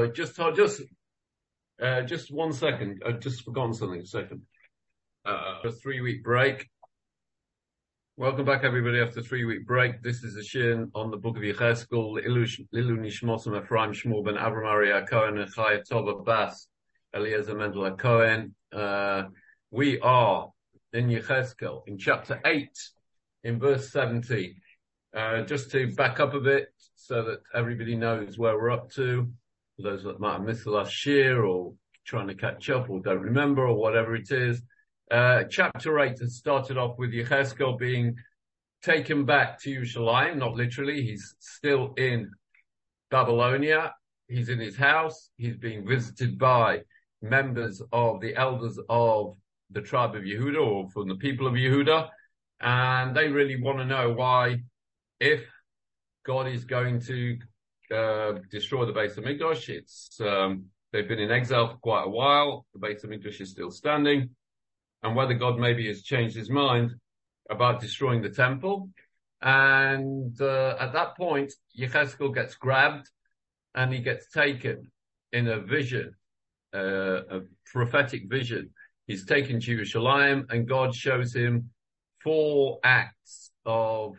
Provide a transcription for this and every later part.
So just, just, uh, just one second. I've just forgotten something. A second. Uh, a three week break. Welcome back, everybody, after three week break. This is a shiur on the book of Yecheskel, Lilu Nishmosim Ephraim Shmuel ben Avram Arya Cohen Tova Bas Eliezer Mendel Cohen. Uh, we are in Yecheskel in chapter 8 in verse 17. Uh, just to back up a bit so that everybody knows where we're up to, those that might have missed the last year or trying to catch up or don't remember or whatever it is. Uh, chapter 8 has started off with Yecheskel being taken back to Yerushalayim, not literally, he's still in Babylonia. He's in his house. He's being visited by members of the elders of the tribe of Yehuda or from the people of Yehuda. And they really want to know why if God is going to uh, destroy the Beis Hamikdash, it's um, they've been in exile for quite a while. The Beis Hamikdash is still standing, and whether God maybe has changed his mind about destroying the temple. And uh, at that point, Yecheskel gets grabbed and he gets taken in a vision, uh, a prophetic vision. He's taken to Yerushalayim and God shows him four acts of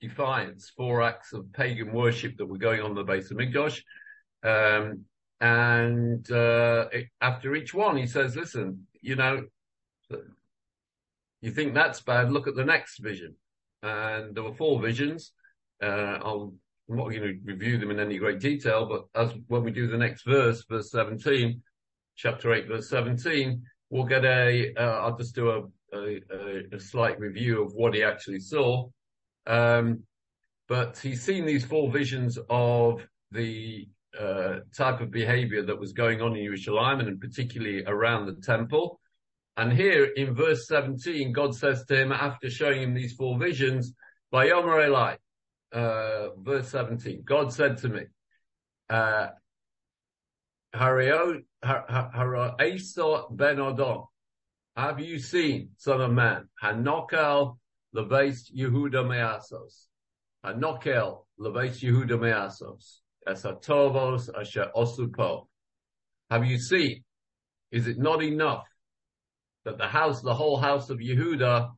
defiance, four acts of pagan worship that were going on the Beis Hamikdash. Um, and uh, after each one, he says, "Listen, you know, you think that's bad? Look at the next vision." And there were four visions. Uh, I'll, I'm not going to review them in any great detail, but as when we do the next verse, verse 17, chapter 8, verse 17, we'll get a. will uh, just do a, a, a, slight review of what he actually saw. Um, but he's seen these four visions of the uh, type of behavior that was going on in Yerushalayim and particularly around the temple. And here in verse 17, God says to him after showing him these four visions, Vayomer Eli, uh, verse 17, God said to me, uh, ben Odom, have you seen, son of man, Hanokal Leveis Yehuda Measos. Hanokel Leveis Yehuda Measos. Esatovos Asher Osupo. Have you seen? Is it not enough that the house, the whole house of Yehuda,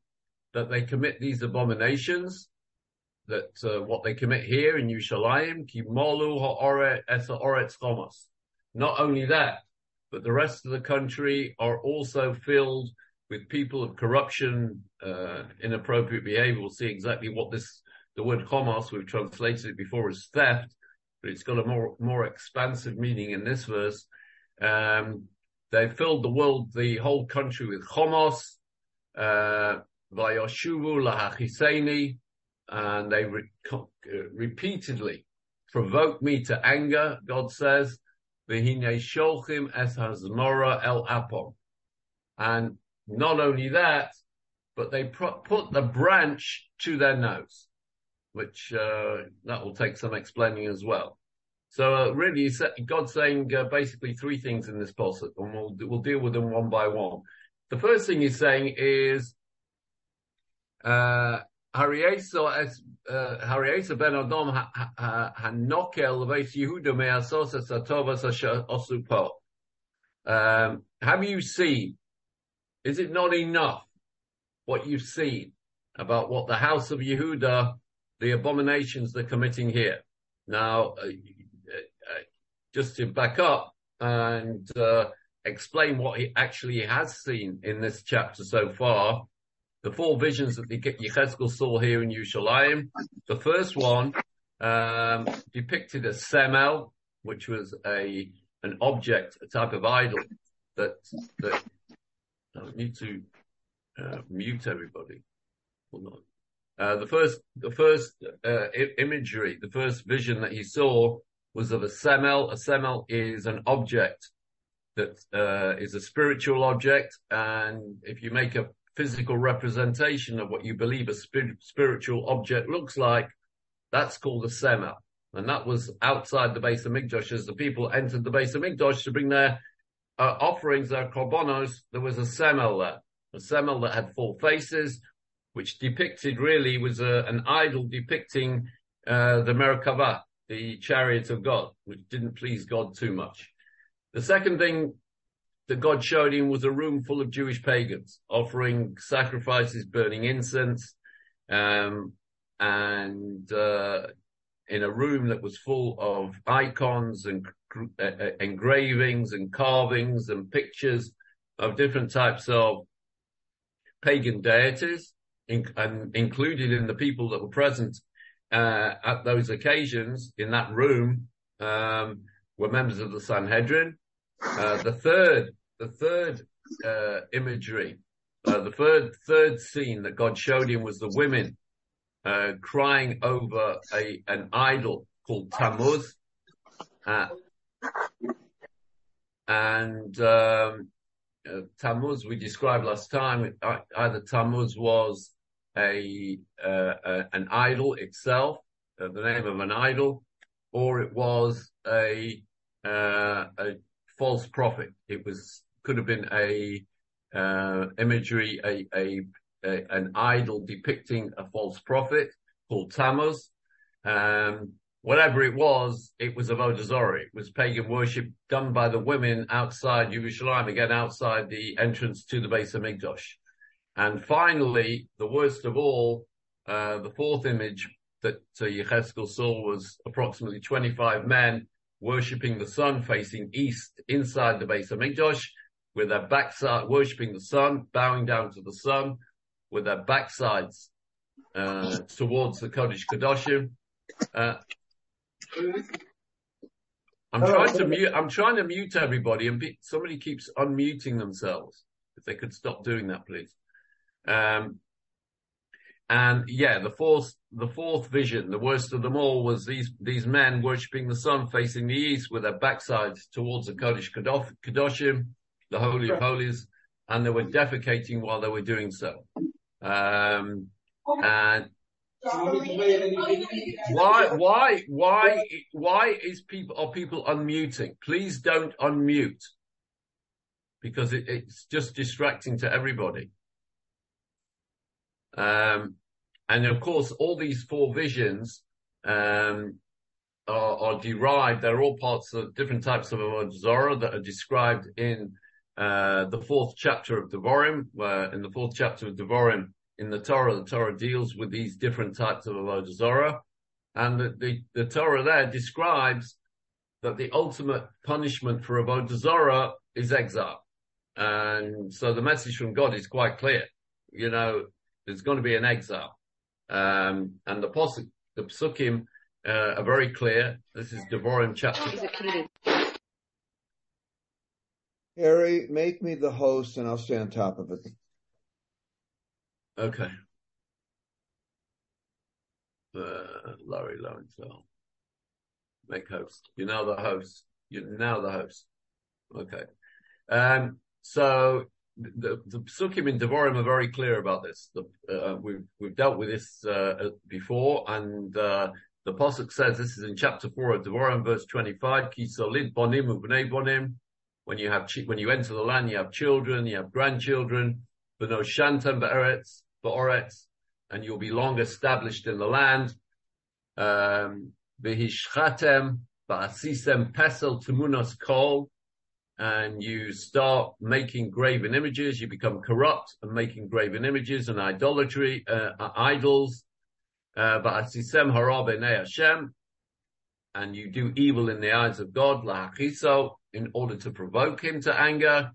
that they commit these abominations? That uh, what they commit here in Yerushalayim, Kimolu Ha'oret. Not only that, but the rest of the country are also filled with people of corruption, uh, inappropriate behavior, we'll see exactly what this, the word homos, we've translated it before as theft, but it's got a more, more expansive meaning in this verse. Um, they filled the world, the whole country with homos, uh, Vayoshuvu lahachiseni, and they re- uh, repeatedly provoked me to anger, God says, V'hine sholchim es hazmora el apom. And not only that, but they put the branch to their nose, which uh, that will take some explaining as well. So uh, really, God's saying uh, basically three things in this passage, and we'll we'll deal with them one by one. The first thing he's saying is uh, uh. Um, have you seen is it not enough what you've seen about what the house of Yehuda, the abominations they're committing here? Now, uh, uh, just to back up and uh, explain what he actually has seen in this chapter so far, the four visions that the Yechezkel saw here in Yerushalayim. The first one um, depicted a semel, which was a an object, a type of idol that that I need to uh, mute everybody. Uh, the first, the first uh, I- imagery, the first vision that he saw was of a semel. A semel is an object that uh, is a spiritual object, and if you make a physical representation of what you believe a spiritual object looks like, that's called a semel. And that was outside the base of Hamikdash as the people entered the base of Hamikdash to bring their uh, offerings, their korbanos, there was a semel there, a semel that had four faces, which depicted really was a, an idol depicting uh, the Merkava, the chariot of God, which didn't please God too much. The second thing that God showed him was a room full of Jewish pagans offering sacrifices, burning incense, um, and uh, in a room that was full of icons and uh, uh, engravings and carvings and pictures of different types of pagan deities, in, and included in the people that were present uh, at those occasions in that room um, were members of the Sanhedrin. Uh, the third, the third uh, imagery, uh, the third third scene that God showed him was the women uh, crying over a an idol called Tammuz, uh, and um, Tammuz we described last time. Either Tammuz was a, uh, a an idol itself, uh, the name of an idol, or it was a uh, a false prophet. It was could have been a uh, imagery, a, a, a, an idol depicting a false prophet called Tammuz. Um, whatever it was, it was Avodah Zarah. It was pagan worship done by the women outside Yerushalayim, again outside the entrance to the base of Hamikdash. And finally, the worst of all, uh, the fourth image that uh, Yechezkel saw was approximately 25 men worshipping the sun facing east inside the base of Hamikdash with their backside, worshipping the sun, bowing down to the sun with their backsides, uh, towards the Kodesh Kedoshim. Uh, I'm trying to mute, I'm trying to mute everybody and be, somebody keeps unmuting themselves. If they could stop doing that, please. Um, and yeah, the fourth, the fourth vision, the worst of them all was these, these men worshipping the sun facing the east with their backsides towards the Kodesh Kedoshim, the Holy of Holies, and they were defecating while they were doing so. Um, and why, why, why, why is people, are people unmuting? Please don't unmute because it, it's just distracting to everybody. Um, and of course, all these four visions, um, are, are, derived. They're all parts of different types of Zorah that are described in, uh, the fourth chapter of Devarim, where in the fourth chapter of Devarim in the Torah, the Torah deals with these different types of Avodah Zorah. And the, the, the, Torah there describes that the ultimate punishment for Avodah Zorah is exile. And so the message from God is quite clear. You know, there's going to be an exile. Um, and the posuk, the psukim uh, are very clear. This is Devarim chapter. Harry, make me the host and I'll stay on top of it. Okay. Uh, Laurie Lowenthal. Make host. You're now the host. You're now the host. Okay. Um, so the, the psukim in Devarim are very clear about this. The, uh, we've we've dealt with this uh, before, and uh, the pasuk says this is in chapter four of Devarim, verse twenty-five. Ki solid bonim ubnei bonim. When you have when you enter the land, you have children, you have grandchildren. B'no shantem be'eretz ba'oretz, and you'll be long established in the land. Um, V'hishchatem ba'asisem pesel tumunos kol and you start making graven images, you become corrupt and making graven images and idolatry, uh, uh idols, uh, Ba'asisem harabe Hashem, and you do evil in the eyes of God, lahachiso, in order to provoke him to anger.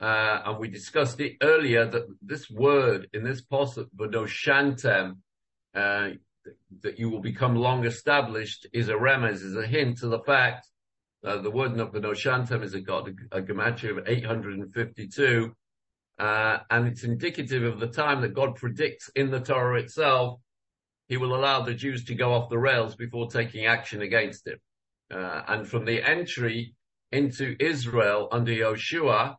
Uh, and we discussed it earlier that this word in this posuk, v'doshantem, uh, that you will become long established is a remez, is a hint to the fact that the word Nokvanoshantem is a god, a, a gematria of 852, uh, and it's indicative of the time that God predicts in the Torah itself. He will allow the Jews to go off the rails before taking action against him. Uh, and from the entry into Israel under Yoshua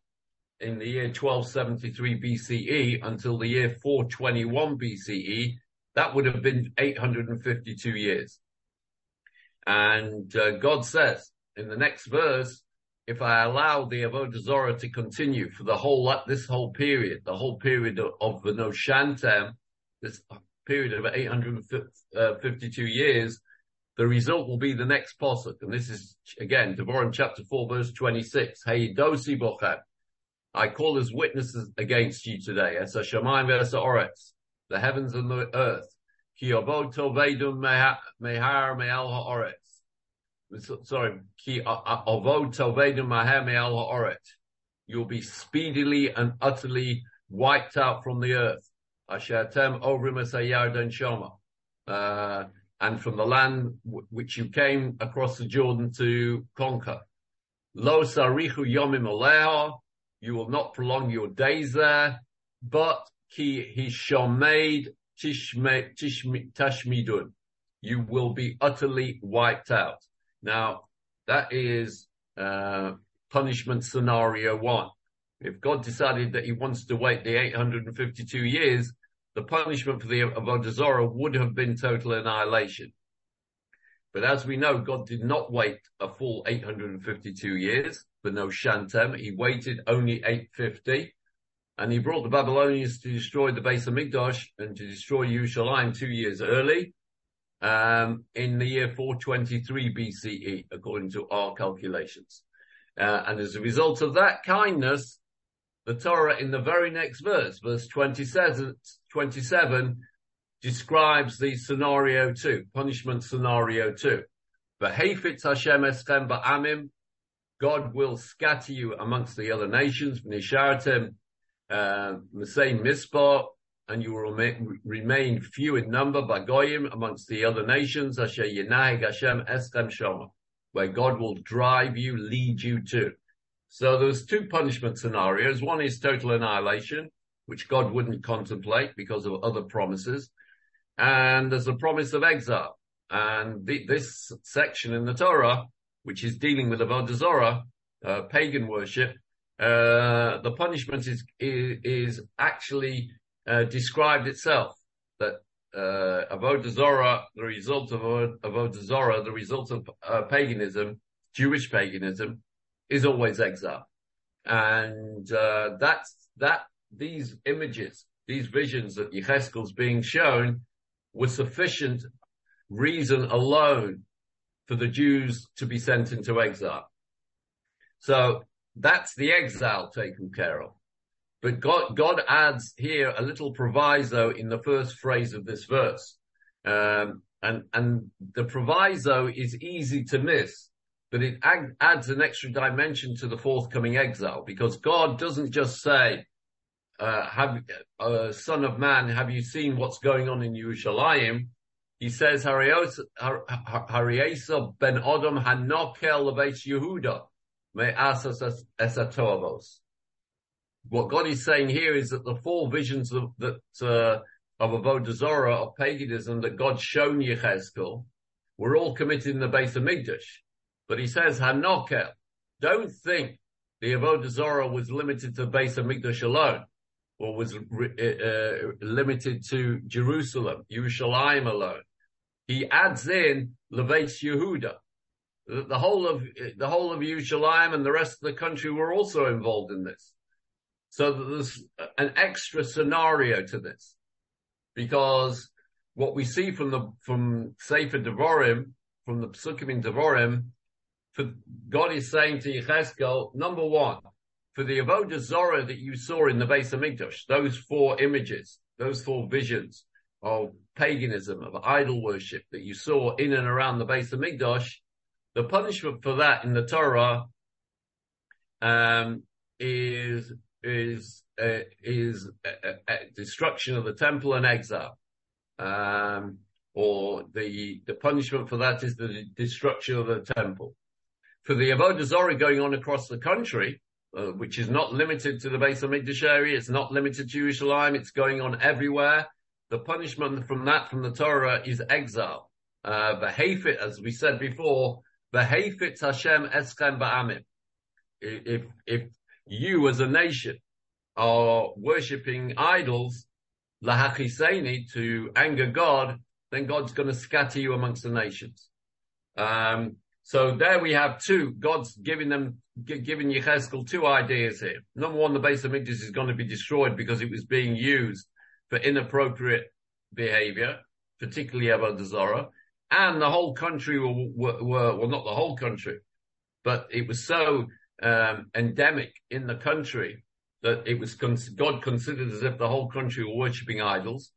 in the year 1273 BCE until the year 421 BCE, that would have been 852 years. And uh, God says, in the next verse, if I allow the Avodah Zorah to continue for the whole, this whole period, the whole period of, of the Noshantem, this period of 852 years, the result will be the next posuk. And this is, again, Devarim chapter 4, verse 26. Hey, dosi bochem. I call as witnesses against you today. As a shamayim oretz, the heavens and the earth. Ki. Sorry, ki. You'll be speedily and utterly wiped out from the earth. Asher tem ovrim yarden shoma. Uh, and from the land w- which you came across the Jordan to conquer. Lo sarichu yomim you will not prolong your days there, but ki hishomed tashmidun, you will be utterly wiped out. Now, that is uh, punishment scenario one. If God decided that he wants to wait the 852 years, the punishment for the Avodah would have been total annihilation. But as we know, God did not wait a full 852 years for no Shantem. He waited only 850. And he brought the Babylonians to destroy the base of Migdosh and to destroy Yerushalayim two years early, um, in the year 423 BCE, according to our calculations. Uh, and as a result of that kindness, the Torah in the very next verse, verse 27, 27 describes the scenario two, punishment scenario two. V'hefitz Hashem eschem ba'amim, God will scatter you amongst the other nations, v'nishartem, uh, Masay Mispah, and you will remain, few in number by Goyim amongst the other nations, Asher Yenahig Hashem Eschem Shoma, where God will drive you, lead you to. So there's two punishment scenarios. One is total annihilation, which God wouldn't contemplate because of other promises. And there's a promise of exile. And the, this section in the Torah, which is dealing with Avodah Zorah, uh, pagan worship, uh, the punishment is, is, actually uh, described itself. That uh, Avodah Zorah, the result of Avodah Zorah, the result of uh, paganism, Jewish paganism, is always exile. And uh, that's that these images, these visions that Yecheskel's being shown was sufficient reason alone for the Jews to be sent into exile. So that's the exile taken care of. But God, God adds here a little proviso in the first phrase of this verse. Um, and, and the proviso is easy to miss but it ag- adds an extra dimension to the forthcoming exile because God doesn't just say, uh, have, uh, son of man, have you seen what's going on in Yerushalayim? He says, Hariesa ben Odom hanokel lebeis Yehuda me asas esatoavos. What God is saying here is that the four visions of, that, uh, of Avodah Zorah, of paganism that God shown Yechezkel were all committed in the base of Migdash. But he says, Hanokel, don't think the Avodah Zorah was limited to the base of Mikdash alone, or was uh, uh, limited to Jerusalem, Yerushalayim alone. He adds in Levates Yehuda. The, whole of, the whole of Yerushalayim and the rest of the country were also involved in this. So there's an extra scenario to this. Because what we see from the, from Sefer Devorim, from the Psukim in Devorim, for God is saying to Yecheskel, number one, for the Avodah Zorah that you saw in the base of Mikdash, those four images, those four visions of paganism, of idol worship that you saw in and around the base of Mikdash, the punishment for that in the Torah um, is is uh, is a, a destruction of the temple and exile, um, or the the punishment for that is the destruction of the temple. For the Avodah Zorah going on across the country, uh, which is not limited to the base of Mikdash area, it's not limited to Jerusalem, it's going on everywhere. The punishment from that, from the Torah, is exile. Uh, Behafit, as we said before, Behafit Hashem Eschem Ba'amim. If, if you as a nation are worshipping idols, lahachiseni, to anger God, then God's going to scatter you amongst the nations. Um, so there we have two. God's giving them, giving Yecheskel two ideas here. Number one, the base of Midas is going to be destroyed because it was being used for inappropriate behavior, particularly Avodah Zorah. and the whole country were, were, were well, not the whole country, but it was so um, endemic in the country that it was God considered as if the whole country were worshipping idols.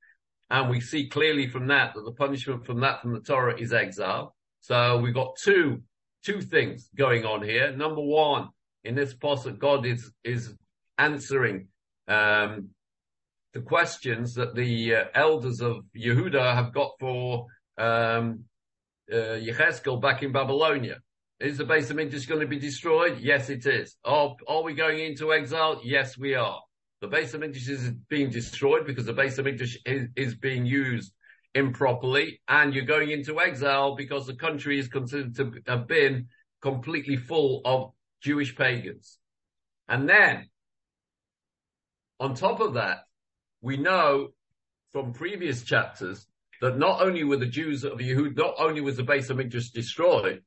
And we see clearly from that that the punishment from that from the Torah is exile. So we've got two, two things going on here. Number one, in this passage, God is, is answering, um, the questions that the uh, elders of Yehuda have got for, um, uh, Yechezkel back in Babylonia. Is the base of Hamikdash going to be destroyed? Yes, it is. Are, are we going into exile? Yes, we are. The base of Hamikdash is being destroyed because the Beis Hamikdash is, is being used improperly, and you're going into exile because the country is considered to have been completely full of Jewish pagans. And then, on top of that, we know from previous chapters that not only were the Jews of Yehud, not only was the Beis Hamikdash destroyed,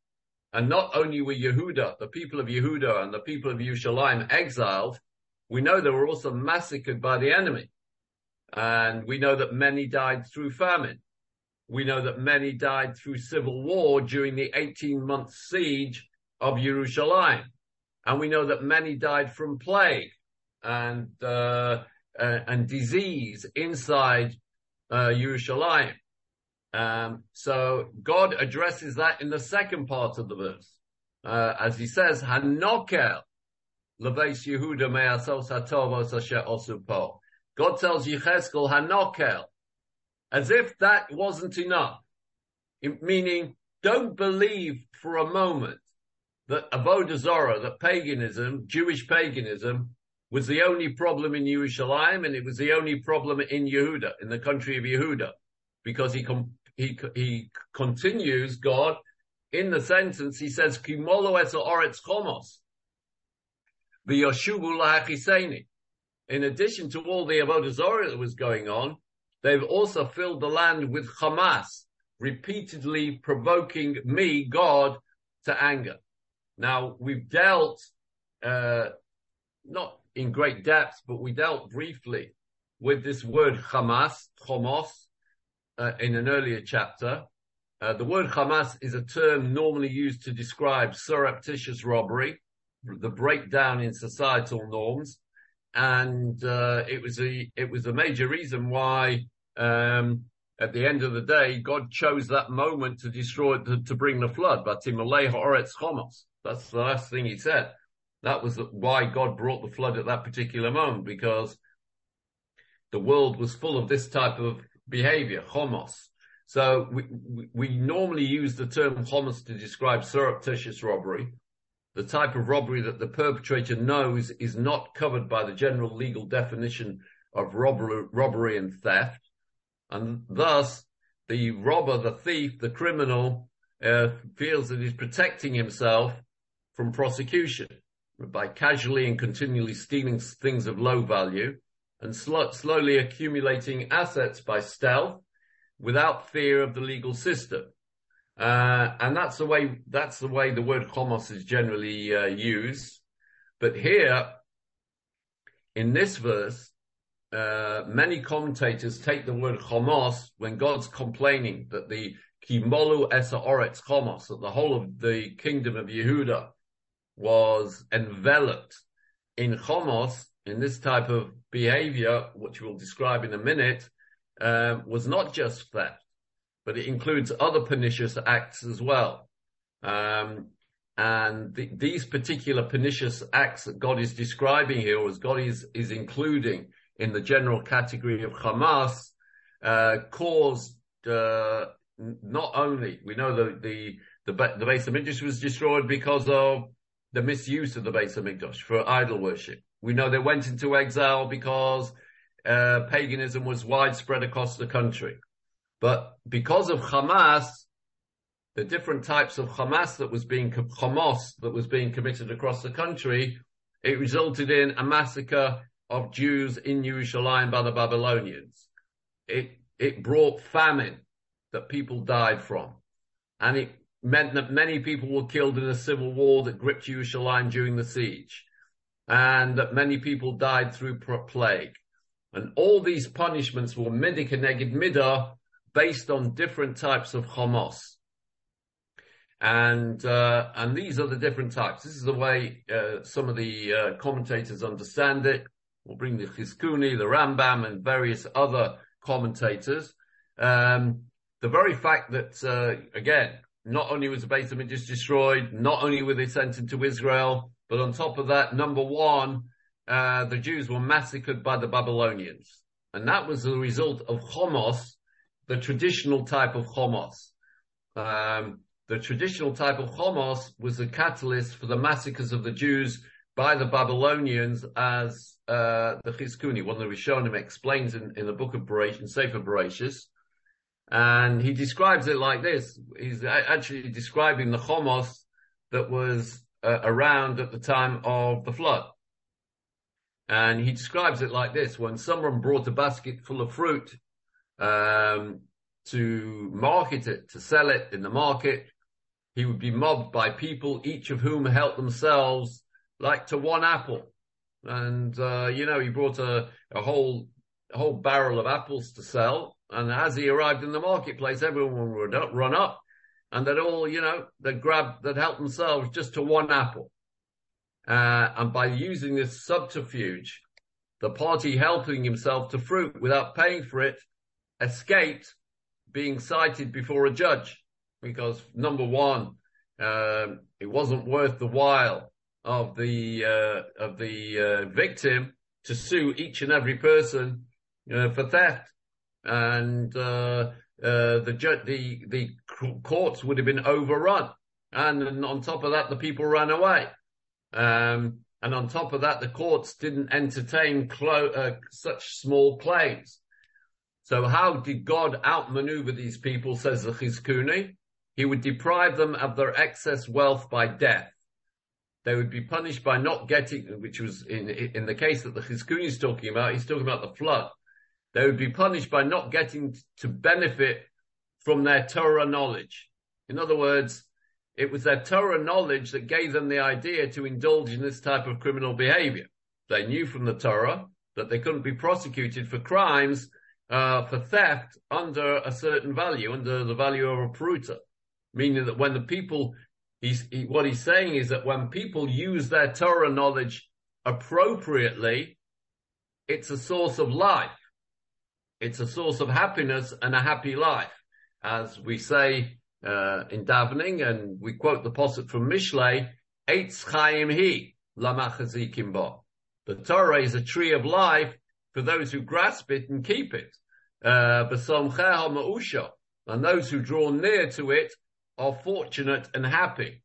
and not only were Yehuda, the people of Yehuda and the people of Yerushalayim exiled, we know they were also massacred by the enemy. And we know that many died through famine. We know that many died through civil war during the 18 month siege of Jerusalem. And we know that many died from plague and, uh, uh, and disease inside, uh, Yerushalayim. Um, so God addresses that in the second part of the verse, uh, as he says, "Hanokel leveis Yehuda me'asos hatovos asher osupo." God tells Yecheskel Hanokel, as if that wasn't enough, meaning don't believe for a moment that avodah zarah, that paganism, Jewish paganism, was the only problem in Yerushalayim, and it was the only problem in Yehuda, in the country of Yehuda, because he com- he, he continues God in the sentence. He says, Kimolo es oretz chomos. V'yoshuvu In addition to all the avodah that was going on, they've also filled the land with Hamas, repeatedly provoking me, God, to anger. Now we've dealt, uh, not in great depth, but we dealt briefly with this word Hamas, Chomos, uh, in an earlier chapter. Uh, the word Hamas is a term normally used to describe surreptitious robbery, the breakdown in societal norms, and uh, it was a it was a major reason why um, at the end of the day God chose that moment to destroy to, to bring the flood. But That's the last thing he said. That was why God brought the flood at that particular moment because the world was full of this type of behavior, homos. So we, we, we normally use the term homos to describe surreptitious robbery. The type of robbery that the perpetrator knows is not covered by the general legal definition of robbery, robbery and theft. And thus, the robber, the thief, the criminal, uh, feels that he's protecting himself from prosecution by casually and continually stealing things of low value and sl- slowly accumulating assets by stealth without fear of the legal system. Uh, and that's the way, that's the way the word homos is generally uh, used. But here, in this verse, uh, many commentators take the word homos when God's complaining that the kimolu esa oretz homos, that the whole of the kingdom of Yehuda was enveloped in homos, in this type of behavior, which we'll describe in a minute, uh, was not just theft, but it includes other pernicious acts as well. Um, and the, these particular pernicious acts that God is describing here, or as God is, is including in the general category of Hamas, uh, caused uh, not only we know the the the, the Beis Hamikdash was destroyed because of the misuse of the base of Hamikdash for idol worship. We know they went into exile because uh, paganism was widespread across the country. But because of Hamas, the different types of Hamas that was being Hamas that was being committed across the country, it resulted in a massacre of Jews in Jerusalem by the Babylonians. It it brought famine that people died from, and it meant that many people were killed in a civil war that gripped Jerusalem during the siege and that many people died through plague. And all these punishments were midah keneged midah based on different types of chomos. And, uh, and these are the different types. This is the way, uh, some of the, uh, commentators understand it. We'll bring the Chizkuni, the Rambam, and various other commentators. Um, the very fact that, uh, again, not only was the Beit HaMikdash destroyed, not only were they sent into Israel, but on top of that, number one, uh, the Jews were massacred by the Babylonians. And that was the result of Chomos, the traditional type of Chomos. Um, the traditional type of Chomos was the catalyst for the massacres of the Jews by the Babylonians as uh, the Chizkuni, one of the Rishonim explains in, in the book of Bereshit, Sefer Bereshis. And he describes it like this. He's actually describing the Chomos that was uh, around at the time of the flood. And he describes it like this. When someone brought a basket full of fruit, um, to market it, to sell it in the market, he would be mobbed by people, each of whom helped themselves like to one apple. And, uh, you know, he brought a, a whole, a whole barrel of apples to sell. And as he arrived in the marketplace, everyone would run up and they'd all, you know, they'd grab, they'd help themselves just to one apple. Uh, and by using this subterfuge, the party helping himself to fruit without paying for it escaped being cited before a judge because number one, um, it wasn't worth the while of the uh, of the uh, victim to sue each and every person uh, for theft, and uh, uh, the ju- the the courts would have been overrun, and, on top of that, the people ran away, um, and on top of that, the courts didn't entertain clo- uh, such small claims. So how did God outmaneuver these people? Says the Chizkuni. He would deprive them of their excess wealth by death. They would be punished by not getting, which was in, in the case that the Chizkuni is talking about, he's talking about the flood. They would be punished by not getting to benefit from their Torah knowledge. In other words, it was their Torah knowledge that gave them the idea to indulge in this type of criminal behavior. They knew from the Torah that they couldn't be prosecuted for crimes uh, for theft under a certain value, under the value of a pruta meaning that when the people, he's, he, what he's saying is that when people use their Torah knowledge appropriately, it's a source of life. It's a source of happiness and a happy life. As we say, uh, in davening, and we quote the posuk from Mishlei, Eitz Chaim Hi, Lamachazikim Bo. The Torah is a tree of life for those who grasp it and keep it. Uh, and those who draw near to it are fortunate and happy.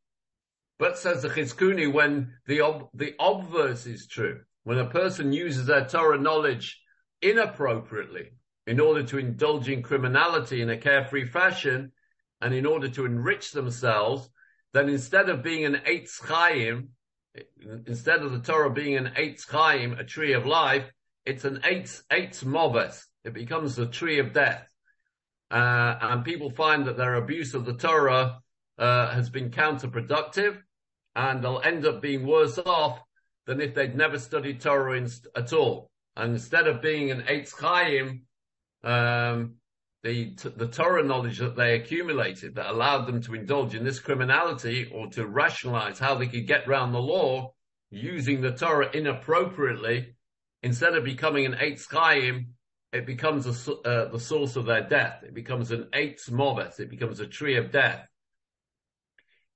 But says the Chizkuni, when the ob- the obverse is true, when a person uses their Torah knowledge inappropriately in order to indulge in criminality in a carefree fashion and in order to enrich themselves, then instead of being an Eitz Chaim, instead of the Torah being an Eitz Chaim, a tree of life, it's an Eitz, Eitz Moves. It becomes the tree of death uh, and people find that their abuse of the Torah uh, has been counterproductive, and they'll end up being worse off than if they'd never studied Torah in, at all. And instead of being an Eitz Chaim, um, the the Torah knowledge that they accumulated that allowed them to indulge in this criminality or to rationalize how they could get around the law using the Torah inappropriately, instead of becoming an Eitz Chaim, it becomes a, uh, the source of their death. It becomes an eitz moves. It becomes a tree of death.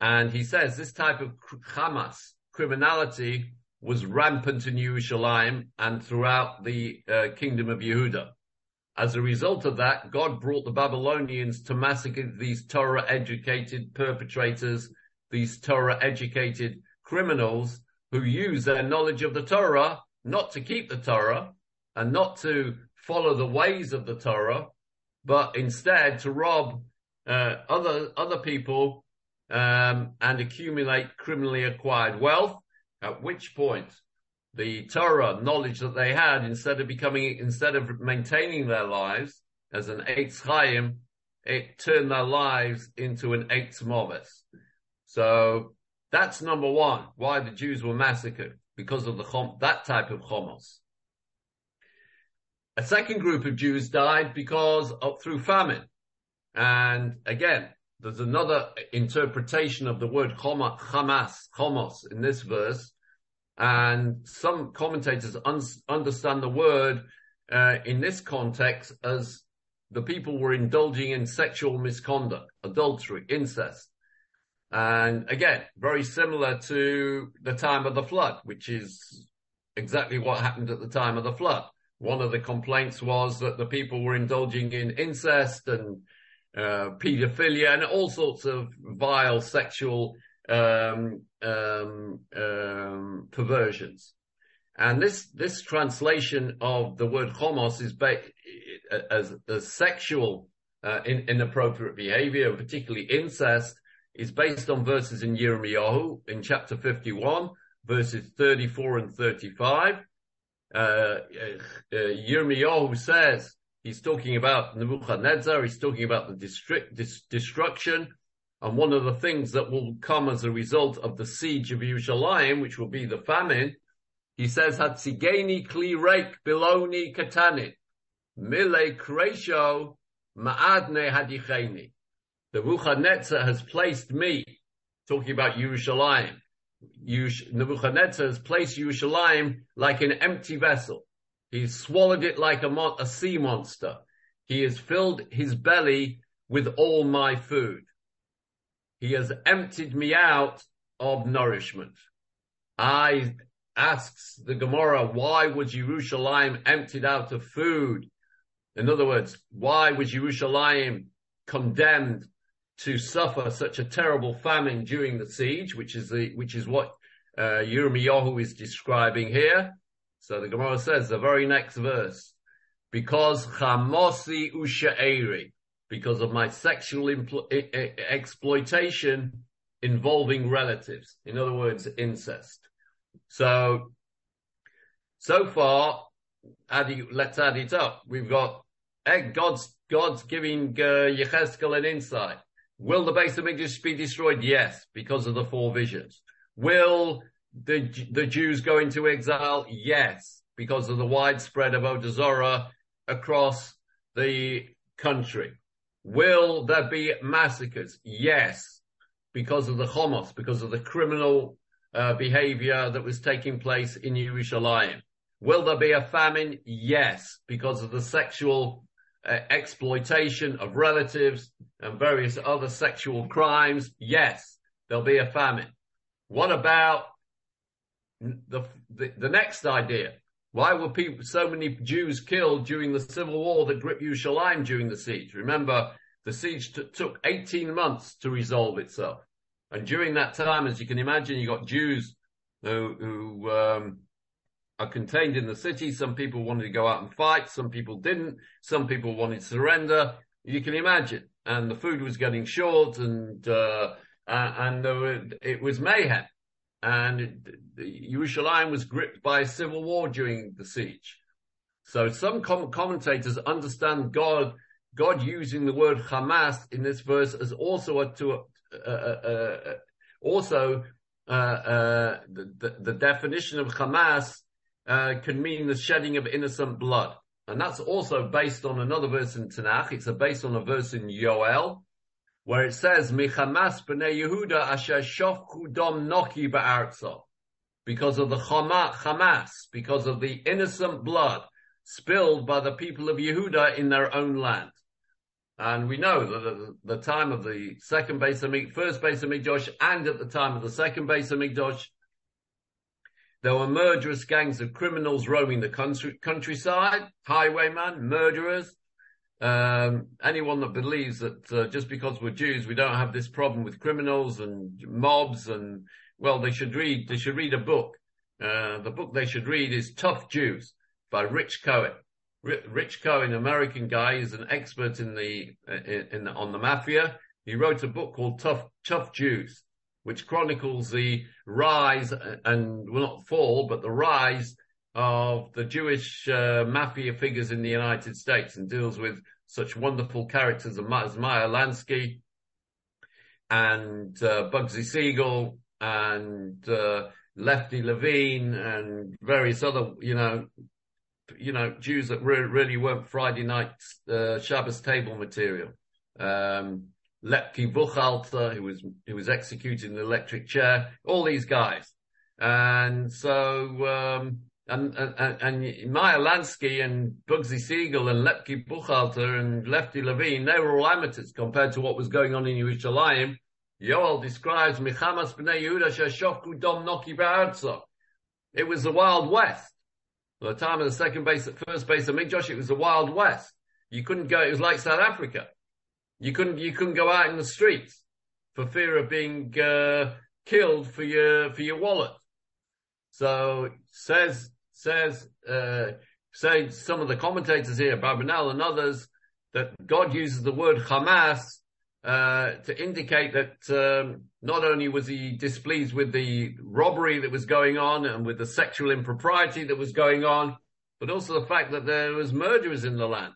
And he says this type of Hamas criminality was rampant in Yerushalayim and throughout the uh, kingdom of Yehuda. As a result of that, God brought the Babylonians to massacre these Torah educated perpetrators, these Torah educated criminals who use their knowledge of the Torah not to keep the Torah and not to follow the ways of the Torah, but instead to rob uh, other other people um, and accumulate criminally acquired wealth. At which point, the Torah knowledge that they had, instead of becoming, instead of maintaining their lives as an Eitz Chaim, it turned their lives into an Eitz Moves. So that's number one, why the Jews were massacred, because of the that type of Chomos. A second group of Jews died because of through famine. And again, there's another interpretation of the word Hamas, Homos in this verse. And some commentators un- understand the word uh, in this context as the people were indulging in sexual misconduct, adultery, incest. And again, very similar to the time of the flood, which is exactly what happened at the time of the flood. One of the complaints was that the people were indulging in incest and uh, pedophilia and all sorts of vile sexual um, um, um, perversions. And this this translation of the word homos is ba- as, as sexual uh, in, inappropriate behavior, particularly incest, is based on verses in Yirmiyahu in chapter 51, verses 34 and 35. Uh, uh, uh, Yirmiyahu says, he's talking about Nebuchadnezzar, he's talking about the district, dis- destruction, and one of the things that will come as a result of the siege of Yerushalayim, which will be the famine, he says, Hatzigeni kli reik biloni katani, mile kresho ma'adne hadicheni. The Nebuchadnezzar has placed me, talking about Yerushalayim. Nebuchadnezzar has placed Yerushalayim like an empty vessel. He's swallowed it like a, a sea monster. He has filled his belly with all my food. He has emptied me out of nourishment. I asks the Gemara, why was Yerushalayim emptied out of food? In other words, why was Yerushalayim condemned to suffer such a terrible famine during the siege, which is the, which is what, uh, Yirmiyahu is describing here. So the Gemara says the very next verse, because chamosi usha'eri, because of my sexual impl- exploitation involving relatives. In other words, incest. So, so far, add, let's add it up. We've got God's, God's giving uh, Yechezkel an insight. Will the base of Mikdash be destroyed? Yes, because of the four visions. Will the, the Jews go into exile? Yes, because of the widespread of Odazora across the country. Will there be massacres? Yes, because of the Homos, because of the criminal uh, behavior that was taking place in Yerushalayim. Will there be a famine? Yes, because of the sexual uh, exploitation of relatives and various other sexual crimes, yes, there'll be a famine. What about the, the, the next idea? Why were people, so many Jews killed during the civil war that gripped Yerushalayim during the siege? Remember, the siege t- took 18 months to resolve itself. And during that time, as you can imagine, you got Jews who, who um, are contained in the city. Some people wanted to go out and fight. Some people didn't. Some people wanted to surrender. You can imagine. And the food was getting short and, uh, and were, it was mayhem. And Yerushalayim was gripped by a civil war during the siege. So some com- commentators understand God, God using the word Hamas in this verse as also a, to, uh, uh, uh, also uh, uh, the, the definition of Hamas uh, can mean the shedding of innocent blood. And that's also based on another verse in Tanakh. It's based on a verse in Yoel, where it says, Michamas b'nei Yehuda asher shofchu dom noki. Because of the Hamas, because of the innocent blood spilled by the people of Yehuda in their own land. And we know that at the time of the second base of first base of Mikdash and at the time of the second base of Mikdash, there were murderous gangs of criminals roaming the country, countryside, highwaymen, murderers. Um, anyone that believes that uh, just because we're Jews, we don't have this problem with criminals and mobs and, well, they should read, they should read a book. Uh, the book they should read is Tough Jews by Rich Cohen. Rich Cohen, American guy, is an expert in the, in, in, on the mafia. He wrote a book called Tough, Tough Jews which chronicles the rise and well not fall, but the rise of the Jewish uh, mafia figures in the United States and deals with such wonderful characters as Meyer Lansky and uh, Bugsy Siegel and uh, Lefty Levine and various other, you know, you know, Jews that re- really weren't Friday night uh, Shabbos table material. um, Lepke Buchalter, who was, who was executed in the electric chair, all these guys. And so, um, and, and, and Meyer Lansky and Bugsy Siegel and Lepke Buchalter and Lefty Levine, they were all amateurs compared to what was going on in Yerushalayim. Yoel describes Michamas B'nai Yehuda Sheshofku Dom Noki. It was the Wild West. At the time of the second base, first base of Mikdash, it was the Wild West. You couldn't go, it was like South Africa. You couldn't, you couldn't go out in the streets for fear of being, uh, killed for your, for your wallet. So says, says, uh, say some of the commentators here, Barbanel and others, that God uses the word Hamas, uh, to indicate that, um, not only was he displeased with the robbery that was going on and with the sexual impropriety that was going on, but also the fact that there was murderers in the land,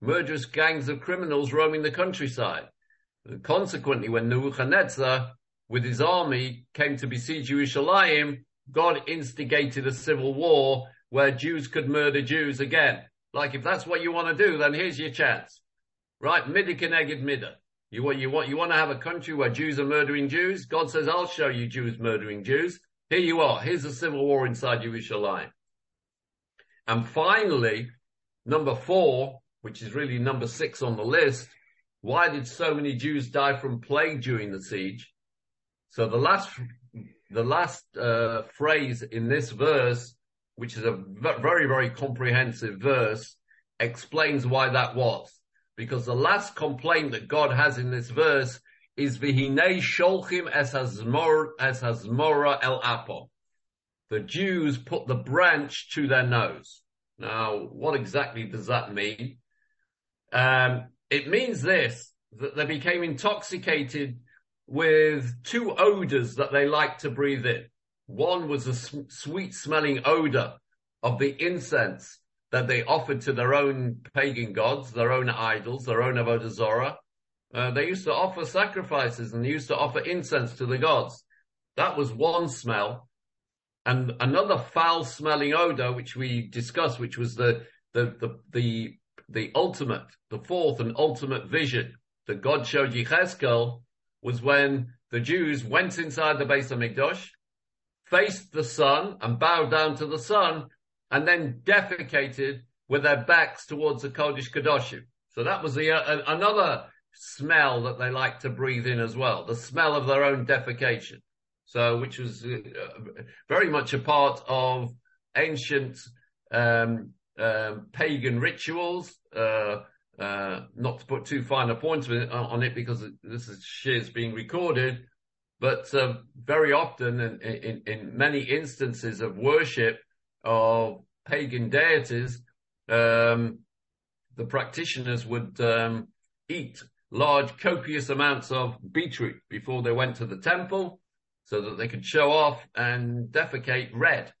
murderous gangs of criminals roaming the countryside. Consequently, when Nebuchadnezzar, with his army, came to besiege Jerusalem, God instigated a civil war where Jews could murder Jews again. Like, if that's what you want to do, then here's your chance. Right? Mida. You want, you want, you want to have a country where Jews are murdering Jews? God says, I'll show you Jews murdering Jews. Here you are. Here's a civil war inside Jerusalem. And finally, number four, which is really number six on the list, why did so many Jews die from plague during the siege? So the last, the last uh, phrase in this verse, which is a very, very comprehensive verse, explains why that was because the last complaint that God has in this verse is v'hinei sholchim es hazmor es hazmora el apo. The Jews put the branch to their nose. Now, what exactly does that mean? Um, it means this, that they became intoxicated with two odors that they liked to breathe in. One was a sweet smelling odor of the incense that they offered to their own pagan gods, their own idols, their own avodah zarah. Uh, they used to offer sacrifices and they used to offer incense to the gods. That was one smell. And another foul smelling odor, which we discussed, which was the, the, the, the, the ultimate, the fourth and ultimate vision that God showed Yechezkel was when the Jews went inside the Beis Hamikdash, faced the sun and bowed down to the sun and then defecated with their backs towards the Kodesh Kadoshim. So that was the, uh, another smell that they like to breathe in as well, the smell of their own defecation. So, which was uh, very much a part of ancient um, um, pagan rituals. Uh, uh, not to put too fine a point on it because this is being recorded, but uh, very often in, in, in many instances of worship, of pagan deities, um, the practitioners would um, eat large, copious amounts of beetroot before they went to the temple, so that they could show off and defecate red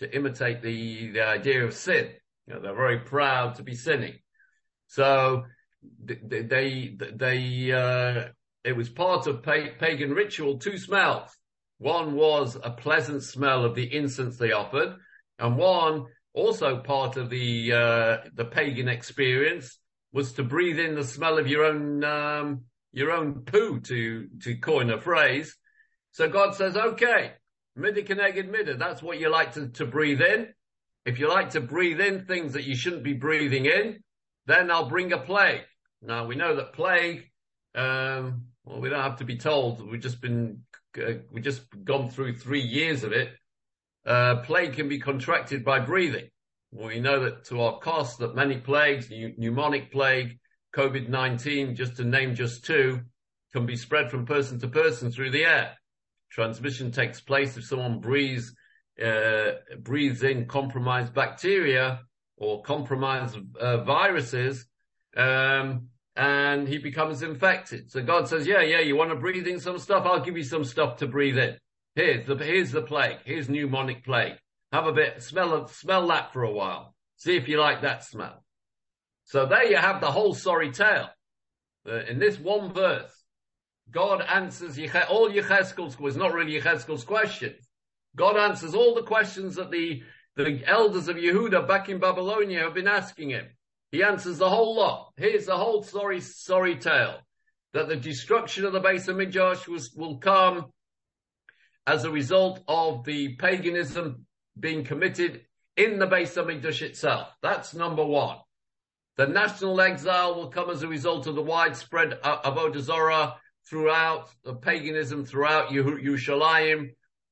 to imitate the, the idea of sin. You know, they're very proud to be sinning. So they, they, uh, it was part of pagan ritual, two smells. One was a pleasant smell of the incense they offered, and one, also part of the, uh, the pagan experience was to breathe in the smell of your own, um, your own poo to, to coin a phrase. So God says, okay, midda keneged midda, that's what you like to, to breathe in. If you like to breathe in things that you shouldn't be breathing in, then I'll bring a plague. Now we know that plague, um, well, we don't have to be told. We've just been, uh, we've just gone through three years of it uh, plague can be contracted by breathing. We know that to our cost that many plagues, pneumonic plague, COVID-19, just to name just two, can be spread from person to person through the air. Transmission takes place if someone breathes, uh, breathes in compromised bacteria or compromised uh, viruses, um, and he becomes infected. So God says, yeah, yeah, you want to breathe in some stuff? I'll give you some stuff to breathe in. Here's the, here's the plague. Here's pneumonic plague. Have a bit, smell of, smell that for a while. See if you like that smell. So there you have the whole sorry tale. Uh, in this one verse, God answers all Yechezkel's, was not really Yechezkel's questions. God answers all the questions that the, the elders of Yehuda back in Babylonia have been asking him. He answers the whole lot. Here's the whole sorry, sorry tale that the destruction of the Beis Hamikdash was, will come as a result of the paganism being committed in the base of Hamikdash itself. That's number one. The national exile will come as a result of the widespread uh, Avodah Zarah throughout the paganism throughout Yerushalayim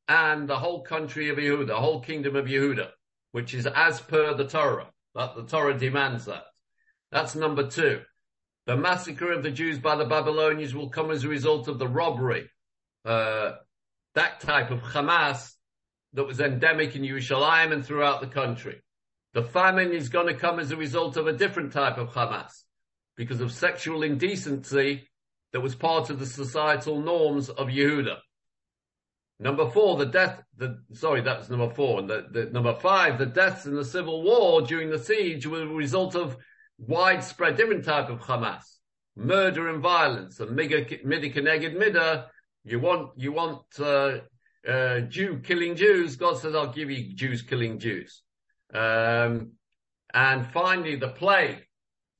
and the whole country of Yehuda, the whole kingdom of Yehuda, which is as per the Torah. That the Torah demands that. That's number two. The massacre of the Jews by the Babylonians will come as a result of the robbery, uh, that type of Hamas that was endemic in Yerushalayim and throughout the country. The famine is going to come as a result of a different type of Hamas because of sexual indecency that was part of the societal norms of Yehuda. Number four, the death, the, sorry, that's number four. The, the, number five, the deaths in the civil war during the siege were a result of widespread different type of Hamas, murder and violence, and midah keneged midah. You want, you want, uh, uh, Jew killing Jews. God says, I'll give you Jews killing Jews. Um, and finally, the plague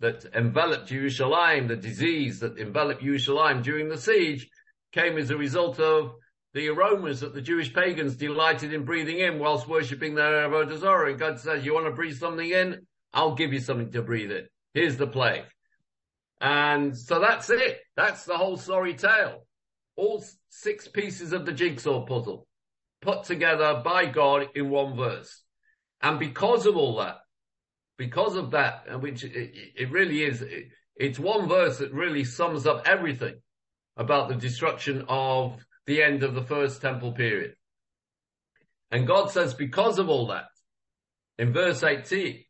that enveloped Jerusalem, the disease that enveloped Jerusalem during the siege came as a result of the aromas that the Jewish pagans delighted in breathing in whilst worshipping their Avodah. And God says, you want to breathe something in? I'll give you something to breathe in. Here's the plague. And so that's it. That's the whole sorry tale. All six pieces of the jigsaw puzzle put together by God in one verse. And because of all that, because of that, which it, it really is, it, it's one verse that really sums up everything about the destruction of the end of the first temple period. And God says, because of all that, in verse 18,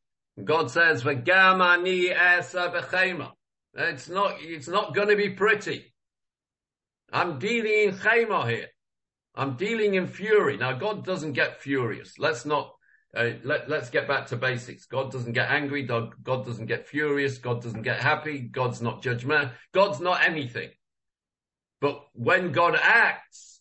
God says, "V'gamani esa b'chema." It's not. It's not going to be pretty. I'm dealing in chema here. I'm dealing in fury. Now, God doesn't get furious. Let's not. Uh, let, let's get back to basics. God doesn't get angry. God, doesn't get furious. God doesn't get happy. God's not judgmental. God's not anything. But when God acts,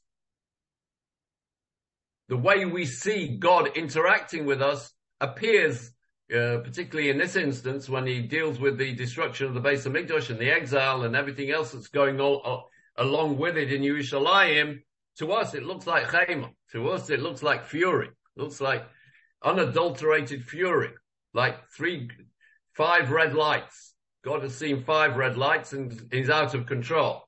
the way we see God interacting with us appears uh, particularly in this instance, when he deals with the destruction of the base of Hamikdash and the exile and everything else that's going all, all, along with it in Yerushalayim, to us it looks like chema. To us it looks like fury. It looks like unadulterated fury, like three, five red lights. God has seen five red lights and he's out of control.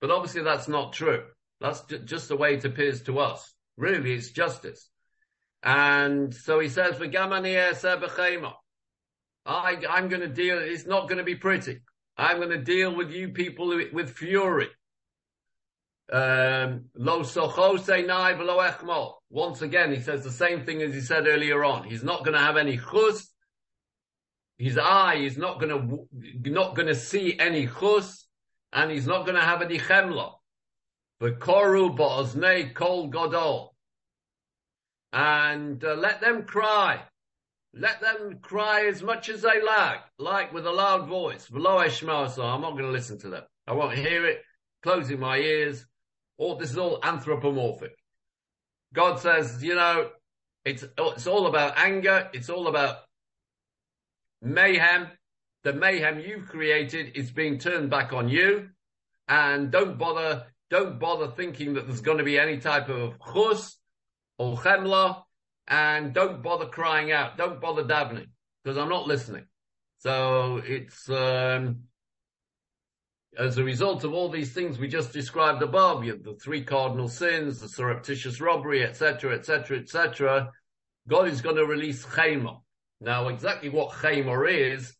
But obviously that's not true. That's just the way it appears to us. Really, it's justice. And so he says, I, I'm going to deal, it's not going to be pretty. I'm going to deal with you people with fury. Um, Once again, he says the same thing as he said earlier on. He's not going to have any chus. His eye is not going to, not going to see any chus, and he's not going to have any chemla. The koru ba'oznei kol godol and uh, let them cry. Let them cry as much as they like, like with a loud voice. So I'm not going to listen to them. I won't hear it. Closing my ears. All this is all anthropomorphic. God says, you know, it's it's all about anger. It's all about mayhem. The mayhem you've created is being turned back on you, and don't bother. Don't bother thinking that there's going to be any type of chus or chemla, and don't bother crying out. Don't bother davening because I'm not listening. So it's um, as a result of all these things we just described above, the three cardinal sins, the surreptitious robbery, etc., etc., etc. God is going to release chema. Now, exactly what chema is,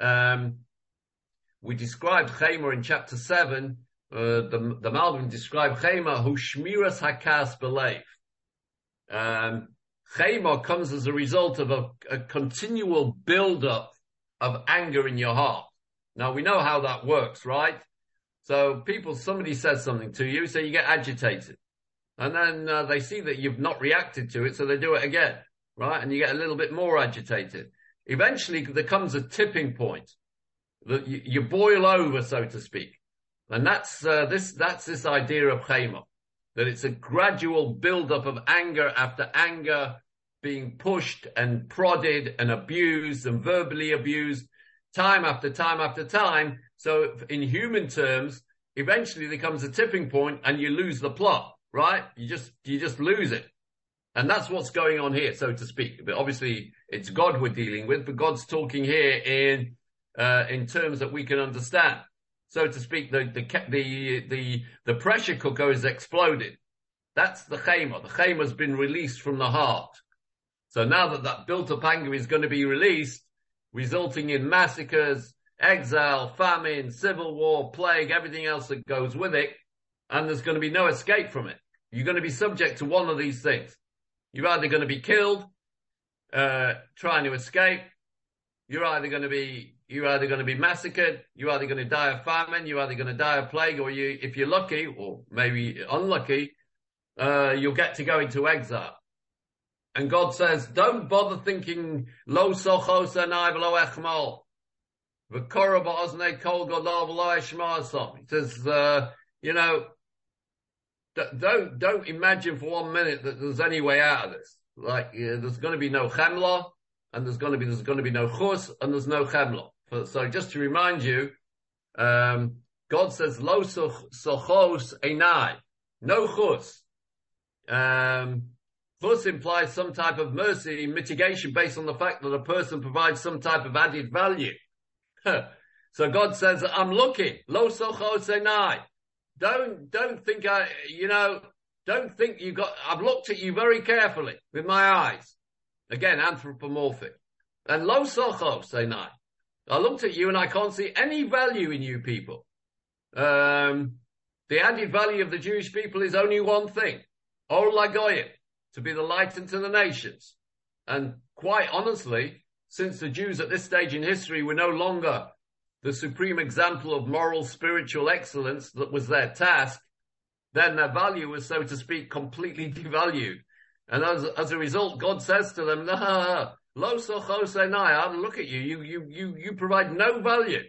um, we described chema in chapter seven. Uh, the the Malbim described chema who shmiras hakas belief. Um, comes as a result of a, a continual build-up of anger in your heart. Now we know how that works, right? So people, somebody says something to you, so you get agitated. And then uh, they see that you've not reacted to it, so they do it again, right? And you get a little bit more agitated. Eventually there comes a tipping point that you, you boil over, so to speak. And that's, uh, this, that's this idea of chema that it's a gradual buildup of anger after anger being pushed and prodded and abused and verbally abused time after time after time. So in human terms, eventually there comes a tipping point and you lose the plot, right? You just, you just lose it. And that's what's going on here, so to speak. But obviously it's God we're dealing with, but God's talking here in, uh, in terms that we can understand. So to speak, the, the, the, the, the pressure cooker is exploded. That's the chema. The chema has been released from the heart. So now that that built-up anger is going to be released, resulting in massacres, exile, famine, civil war, plague, everything else that goes with it, and there's going to be no escape from it. You're going to be subject to one of these things. You're either going to be killed, uh, trying to escape. You're either going to be, you're either going to be massacred. You're either going to die of famine. You're either going to die of plague, or you, if you're lucky, or maybe unlucky, uh, you'll get to go into exile. And God says, don't bother thinking, lo sochos anai v'lo echmol. V'korah ba'oznei kol godol v'lo eshma'asom. He says, uh, you know, don't, don't imagine for one minute that there's any way out of this. Like, uh, there's going to be no chemla, and there's going to be, there's going to be no chus, and there's no chemla. So just to remind you, um, God says, lo sochos enai. No chus. Um, chus implies some type of mercy, mitigation based on the fact that a person provides some type of added value. so God says, I'm looking. Lo sochos enai. Don't, don't think I, you know, don't think you got, I've looked at you very carefully with my eyes. Again, anthropomorphic. And lo socho, nine. I looked at you and I can't see any value in you people. Um, the added value of the Jewish people is only one thing. Or lagoyim, to be the light unto the nations. And quite honestly, since the Jews at this stage in history were no longer the supreme example of moral spiritual excellence that was their task, then their value was, so to speak, completely devalued. And as, as a result, God says to them, nah, lo I look at you, you, you, you, you provide no value.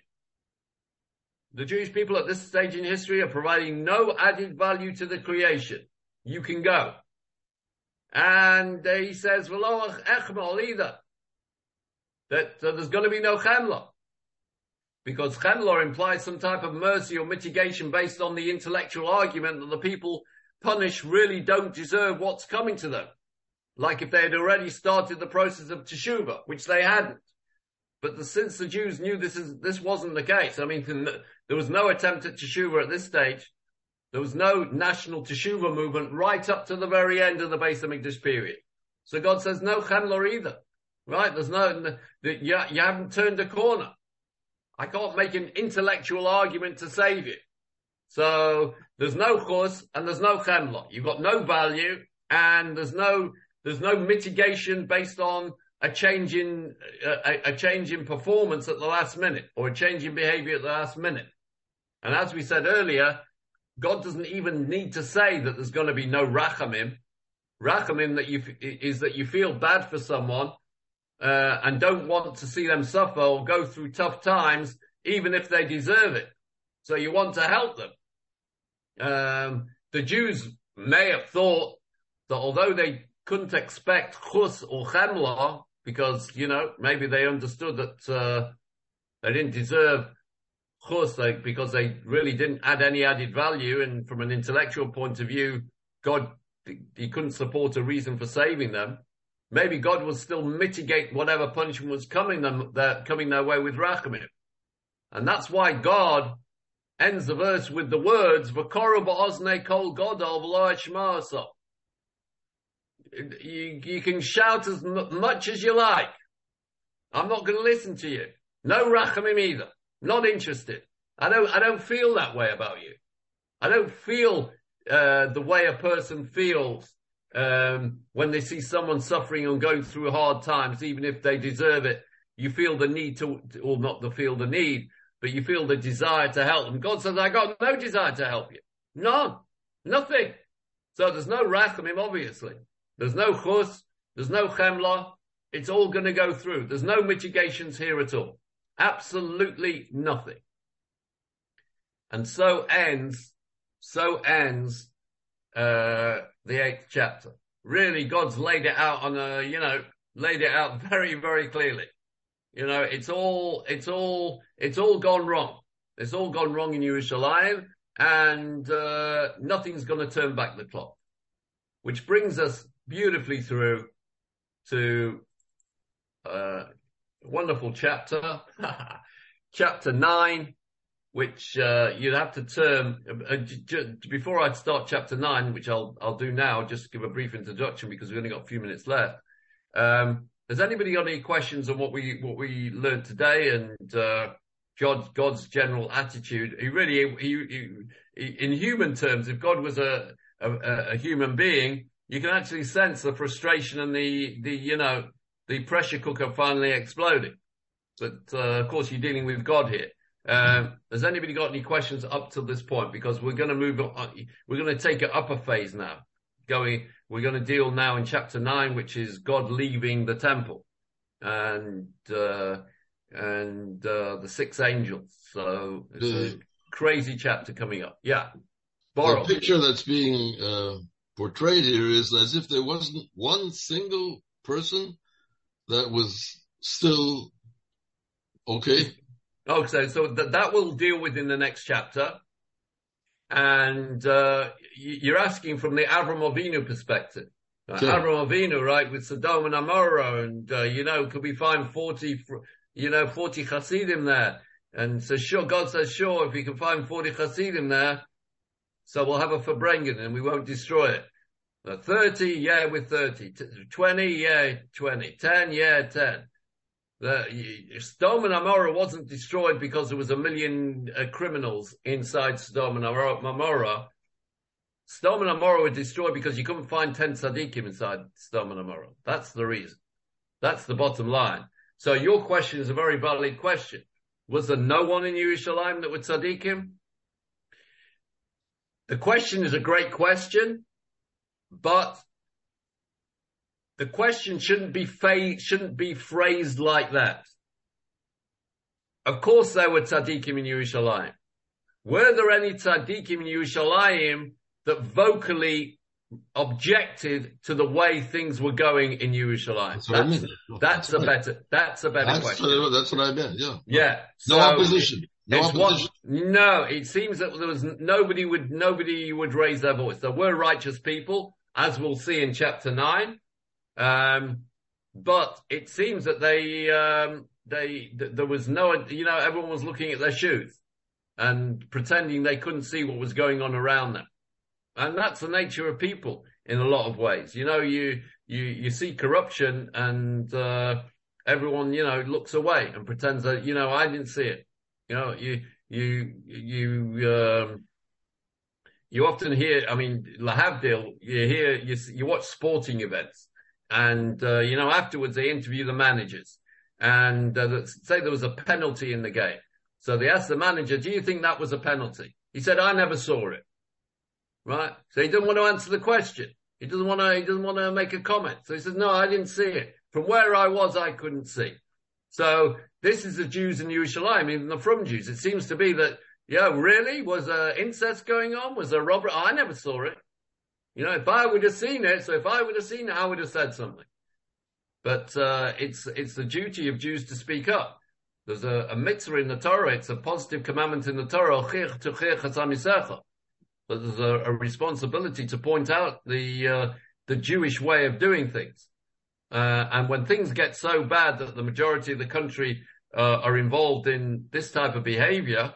The Jewish people at this stage in history are providing no added value to the creation. You can go. And uh, he says, well, echmol either. That uh, there's going to be no chemla because chemla implies some type of mercy or mitigation based on the intellectual argument that the people punished really don't deserve what's coming to them. Like if they had already started the process of teshuva, which they hadn't. But the, since the Jews knew this is, this wasn't the case, I mean, there was no attempt at teshuva at this stage. There was no national teshuva movement right up to the very end of the Beis Hamikdash period. So God says no chemla either. Right? There's no, you, you haven't turned a corner. I can't make an intellectual argument to save you. So there's no chus and there's no chemla. You've got no value and there's no, there's no mitigation based on a change in, a, a change in performance at the last minute or a change in behavior at the last minute. And as we said earlier, God doesn't even need to say that there's going to be no rachamim. Rachamim that you, is that you feel bad for someone uh, and don't want to see them suffer or go through tough times, even if they deserve it. So you want to help them. Um, the Jews may have thought that although they couldn't expect chus or chemla, because, you know, maybe they understood that, uh, they didn't deserve like, because they really didn't add any added value. And from an intellectual point of view, God, he couldn't support a reason for saving them maybe God will still mitigate whatever punishment was coming them, their, coming their way with Rachamim. And that's why God ends the verse with the words, V'koru ba'ozne kol godol v'lo you, you can shout as much as you like. I'm not going to listen to you. No rachamim either. Not interested. I don't, I don't feel that way about you. I don't feel, uh, the way a person feels um, when they see someone suffering and going through hard times, even if they deserve it, you feel the need to, or not the feel the need, but you feel the desire to help them. God says, I got no desire to help you. None. Nothing. So there's no rachamim, obviously. There's no chus. There's no chemla. It's all going to go through. There's no mitigations here at all. Absolutely nothing. And so ends, so ends, uh, the eighth chapter. Really, God's laid it out on a, you know, laid it out very, very clearly. You know, it's all, it's all, it's all gone wrong. It's all gone wrong in Yerushalayim and, uh, nothing's going to turn back the clock. Which brings us beautifully through to, uh, wonderful chapter, chapter nine, which uh, you'd have to term uh, j- before I start chapter nine, which I'll I'll do now. Just give a brief introduction because we've only got a few minutes left. Um, has anybody got any questions on what we what we learned today and uh, God God's general attitude? He really he, he, in human terms, if God was a, a a human being, you can actually sense the frustration and the the you know the pressure cooker finally exploding. But uh, of course, you're dealing with God here. Um, has anybody got any questions up to this point? Because we're going to move on. We're going to take an upper phase now. Going, we're going to deal now in chapter nine, which is God leaving the temple and, uh, and, uh, the six angels. So it's the, a crazy chapter coming up. Yeah. Baruch. The picture that's being, uh, portrayed here is as if there wasn't one single person that was still okay Okay, so th- that will deal with in the next chapter. And uh, you're asking from the Avram Avinu perspective. Uh, sure. Avram Avinu, right, with Sodom and Amorah, and uh, you know, could we find forty, you know, forty Hasidim there? And so, sure, God says, sure, if we can find forty Hasidim there, so we'll have a Farbrengen and we won't destroy it. Uh, 30, yeah, with 30. 20, yeah, 20. 10, yeah, 10 the Sodom and Amorah wasn't destroyed because there was a million uh, criminals inside Sodom and Amorah. Sodom and Amorah were destroyed because you couldn't find 10 tzaddikim inside Sodom and Amorah. That's the reason. That's the bottom line. So your question is a very valid question. Was there no one in Yerushalayim that were tzaddikim? The question is a great question, but the question shouldn't be fa- shouldn't be phrased like that. Of course, there were tzaddikim in Yerushalayim. Were there any tzaddikim in Yerushalayim that vocally objected to the way things were going in Yerushalayim? That's, that's, I mean. that's, that's a better. That's a better that's, question. Uh, that's what I meant. Yeah. Yeah. No so opposition. No opposition. What, no, it seems that there was nobody would nobody would raise their voice. There were righteous people, as we'll see in chapter nine. Um, but it seems that they, um, they, th- there was no, you know, everyone was looking at their shoes and pretending they couldn't see what was going on around them. And that's the nature of people in a lot of ways. You know, you, you, you see corruption and, uh, everyone, you know, looks away and pretends that, you know, I didn't see it. You know, you, you, you, um, you often hear, I mean, Lahavdil, you hear, you, you watch sporting events and, uh, you know, afterwards they interview the managers and uh, say there was a penalty in the game. So they asked the manager, do you think that was a penalty? He said, I never saw it. Right. So he didn't want to answer the question. He doesn't want to, he doesn't want to make a comment. So he says, no, I didn't see it. From where I was, I couldn't see. So this is the Jews in Yerushalayim, even the frum Jews. It seems to be that, yeah, really? Was uh, incest going on? Was there robbery? I never saw it. You know, if I would have seen it, so if I would have seen it, I would have said something. But uh, it's it's the duty of Jews to speak up. There's a, a mitzvah in the Torah. It's a positive commandment in the Torah. But there's a, a, responsibility to point out the uh, the Jewish way of doing things. Uh, and when things get so bad that the majority of the country uh, are involved in this type of behavior,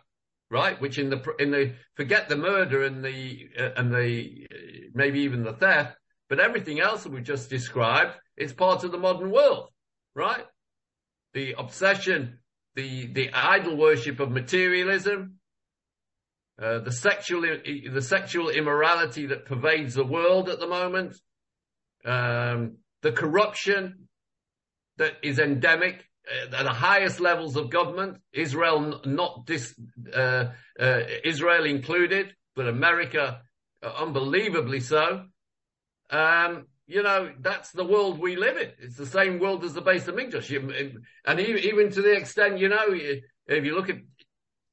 right? Which in the in the forget the murder and the uh, and the uh, maybe even the theft, but everything else that we just described is part of the modern world, right? The obsession, the the idol worship of materialism, uh, the sexual the sexual immorality that pervades the world at the moment, um, the corruption that is endemic at the highest levels of government, Israel not dis, uh, uh, Israel included, but America uh, unbelievably so. Um, you know, that's the world we live in. It's the same world as the base of HaMikdash. And even to the extent, you know, if you look at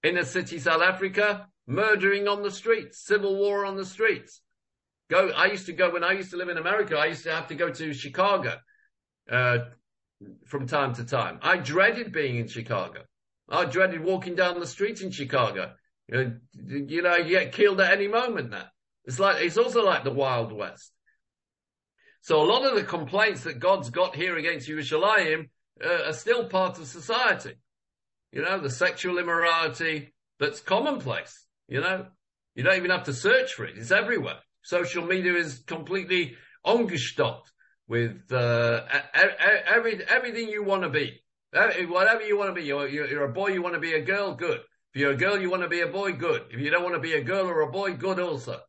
inner city South Africa, murdering on the streets, civil war on the streets. Go, I used to go, when I used to live in America, I used to have to go to Chicago, uh, from time to time. I dreaded being in Chicago. I dreaded walking down the street in Chicago. You know, you know, you get killed at any moment now. It's like, it's also like the Wild West. So a lot of the complaints that God's got here against Yerushalayim uh, are still part of society. You know, the sexual immorality that's commonplace. You know, you don't even have to search for it. It's everywhere. Social media is completely ungestoppt with uh, every, everything you want to be. Whatever you want to be. You're, you're a boy, you want to be a girl, good. If you're a girl, you want to be a boy, good. If you don't want to be a girl or a boy, good also.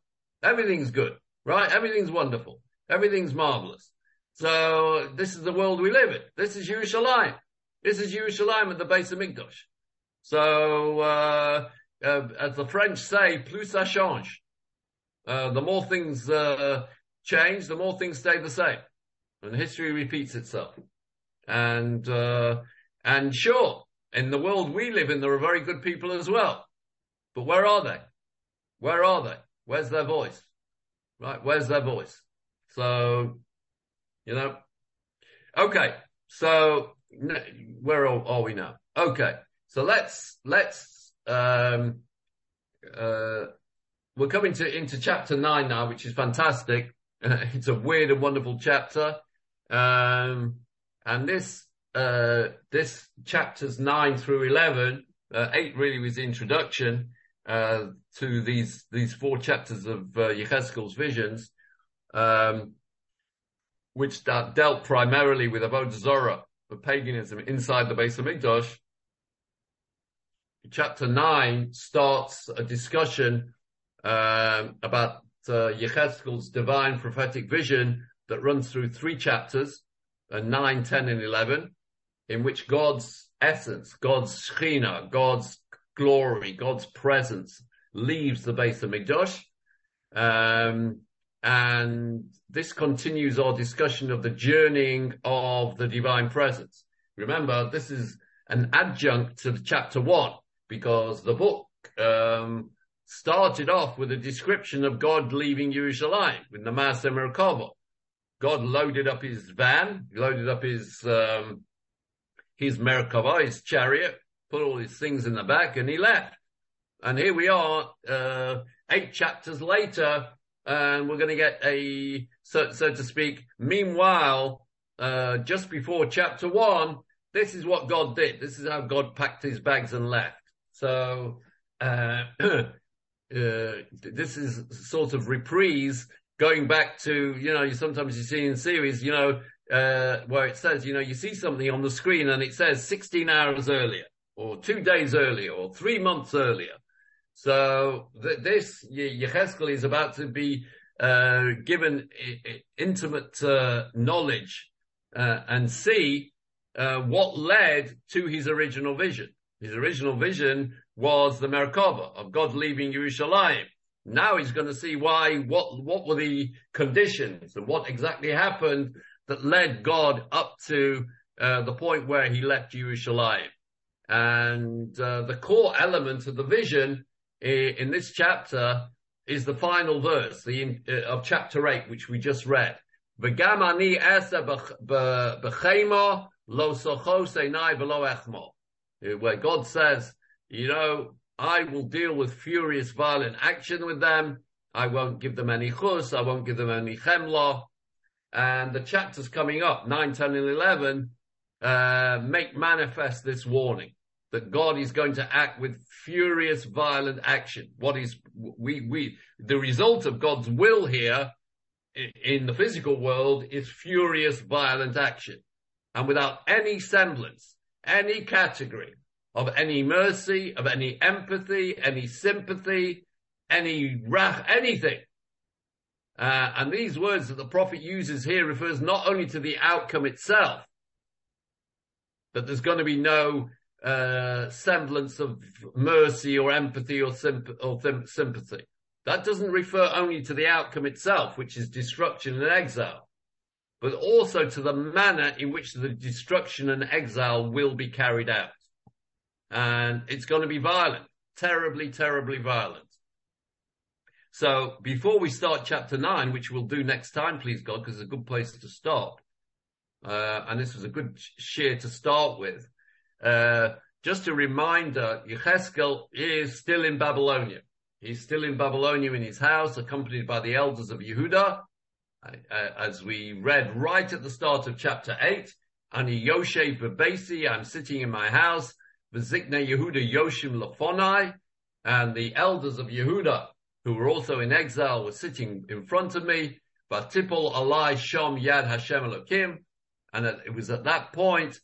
Everything's good, right? Everything's wonderful. Everything's marvelous. So this is the world we live in. This is Yerushalayim. This is Yerushalayim at the Beis Hamikdash. So, uh, uh, as the French say, plus ça change. Uh, the more things, uh, change, the more things stay the same. And history repeats itself. And, uh, and sure, in the world we live in, there are very good people as well. But where are they? Where are they? Where's their voice? Right? Where's their voice? So, you know, okay. So where are, we now? Okay. So let's, let's, um, uh, we're coming to, into chapter nine now, which is fantastic. it's a weird and wonderful chapter. Um, and this, uh, this chapters nine through 11, uh, eight really was the introduction, uh, to these, these four chapters of, uh, visions um, which dealt primarily with Avodah Zorah, the paganism inside the Beis Hamikdash. Chapter nine starts a discussion um, about uh, divine prophetic vision that runs through three chapters, uh, 9, 10, and 11, in which God's essence, God's Shechina, God's glory, God's presence leaves the Beis Hamikdash. Um, and this continues our discussion of the journeying of the divine presence. Remember, this is an adjunct to chapter one because the book um, started off with a description of God leaving Jerusalem with the Maaseh Merkava. God loaded up his van, loaded up his um, his Merkava, his chariot, put all his things in the back, and he left. And here we are, uh, eight chapters later, and we're going to get a, so, so to speak, meanwhile, uh, just before chapter one, this is what God did. This is how God packed his bags and left. So, uh, uh, this is sort of reprise going back to, you know, sometimes you see in series, you know, uh, where it says, you know, you see something on the screen and it says 16 hours earlier or two days earlier or three months earlier. So th- this Yecheskel is about to be uh, given I- I- intimate uh, knowledge uh, and see uh, what led to his original vision. His original vision was the Merkava of God leaving Yerushalayim. Now he's going to see why, what, what were the conditions and what exactly happened that led God up to uh, the point where he left Yerushalayim. And uh, the core element of the vision in this chapter is the final verse the, uh, of chapter 8, which we just read. Lo. Uh, where God says, you know, I will deal with furious violent action with them. I won't give them any chus. I won't give them any chemla. And the chapters coming up, 9, 10, and 11, uh, make manifest this warning that God is going to act with furious, violent action. What is we we the result of God's will here in the physical world is furious, violent action, and without any semblance, any category of any mercy, of any empathy, any sympathy, any wrath, anything. Uh, and these words that the prophet uses here refers not only to the outcome itself, that there's going to be no uh, semblance of mercy or empathy or, symp- or th- sympathy. That doesn't refer only to the outcome itself, which is destruction and exile, but also to the manner in which the destruction and exile will be carried out. And it's going to be violent, terribly, terribly violent. So before we start chapter nine, which we'll do next time, please God, because it's a good place to stop. uh, and this was a good shiur to start with. Uh, just a reminder, Yecheskel is still in Babylonia. He's still in Babylonia in his house, accompanied by the elders of Yehuda, uh, as we read right at the start of chapter 8. Ani Yoshe Babesi, I'm sitting in my house, Vizikne Yehuda Yoshim Lafonai, and the elders of Yehuda, who were also in exile, were sitting in front of me. Vatipol Alai Shom Yad Hashem Elokim, and it was at that point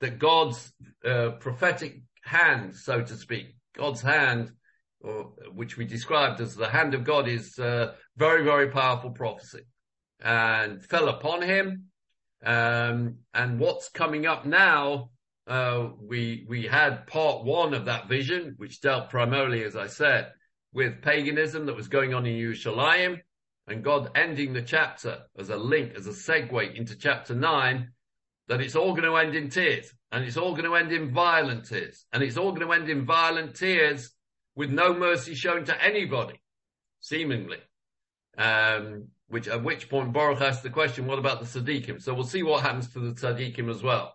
that God's uh, prophetic hand, so to speak, God's hand, or, which we described as the hand of God, is uh, very, very powerful prophecy, and fell upon him. Um, and what's coming up now? Uh, we we had part one of that vision, which dealt primarily, as I said, with paganism that was going on in Yerushalayim, and God ending the chapter as a link, as a segue into chapter nine, that it's all going to end in tears and it's all going to end in violent tears and it's all going to end in violent tears with no mercy shown to anybody, seemingly. Um, which at which point Baruch asked the question, what about the Tzaddikim? So we'll see what happens to the Tzaddikim as well.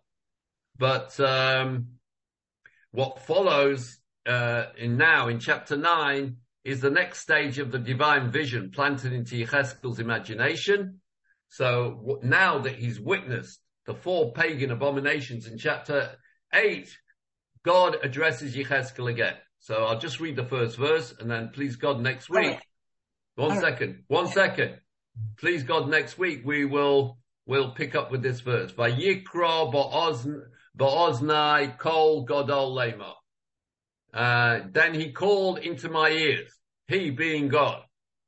But um, what follows uh, in now in chapter nine is the next stage of the divine vision planted into Yecheskel's imagination. So now that he's witnessed the four pagan abominations in chapter 8, God addresses Yecheskel again. So I'll just read the first verse and then please God next week. One second, one second. Please God next week we will will pick up with this verse. By Vayikra ba'oznai kol godol lema. Uh, then he called into my ears, he being God,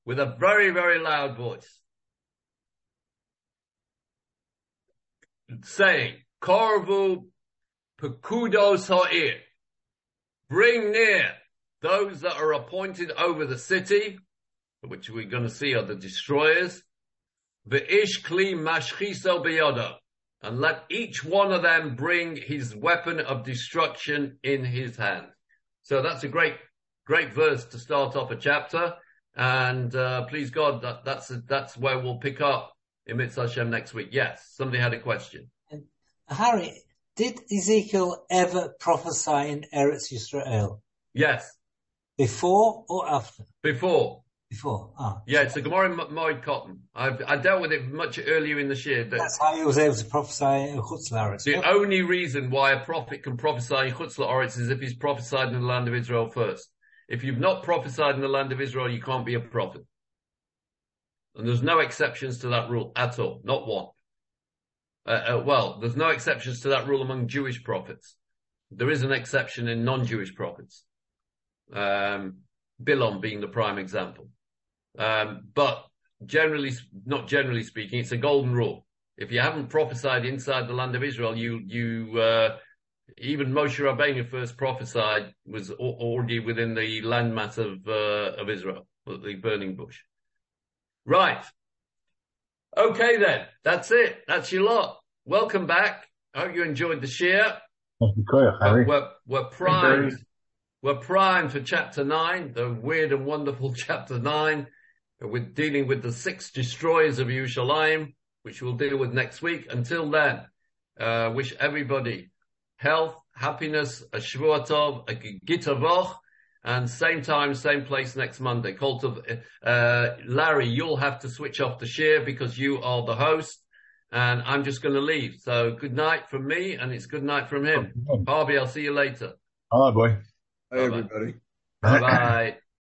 with a very, very loud voice. saying, Korvu Pekudos Ha'ir. Bring near those that are appointed over the city, which we're going to see are the destroyers. The Ish Kli Mashchiso Beyodo. And let each one of them bring his weapon of destruction in his hand. So that's a great, great verse to start off a chapter. And uh, please God, that, that's that's where we'll pick up in Mitzvah Hashem next week. Yes, somebody had a question. Harry, did Ezekiel ever prophesy in Eretz Yisrael? Yes. Before or after? Before. Before. Ah. Yeah, it's a Gemara Moed Katan. I've, I dealt with it much earlier in the year. That That's how he was able to prophesy in Chutz The yeah? only reason why a prophet can prophesy in Chutz La'aretz is if he's prophesied in the land of Israel first. If you've not prophesied in the land of Israel, you can't be a prophet. And there's no exceptions to that rule at all, not one. Uh, uh, well, there's no exceptions to that rule among Jewish prophets. There is an exception in non-Jewish prophets. Um, Bilam being the prime example. Um, but generally, not generally speaking, it's a golden rule. If you haven't prophesied inside the land of Israel, you, you, uh, even Moshe Rabbeinu first prophesied was already within the landmass of, uh, of Israel, the burning bush. Right. Okay then. That's it. That's your lot. Welcome back. I hope you enjoyed the shiur. We're, we're, we're primed. We're primed for chapter nine, the weird and wonderful chapter nine. We're dealing with the six destroyers of Yerushalayim, which we'll deal with next week. Until then, uh, wish everybody health, happiness, a Shavuot a Gitavoch, and same time, same place next Monday. Cult of, uh, Larry, you'll have to switch off the share because you are the host and I'm just going to leave. So good night from me and it's good night from him. Harvey, I'll see you later. Bye, boy. Hi, everybody. Bye bye.